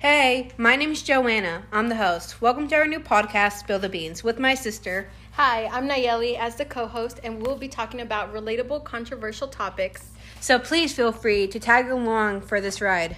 Hey, my name is Joanna. I'm the host. Welcome to our new podcast, Spill the Beans, with my sister. Hi, I'm Nayeli as the co host, and we'll be talking about relatable, controversial topics. So please feel free to tag along for this ride.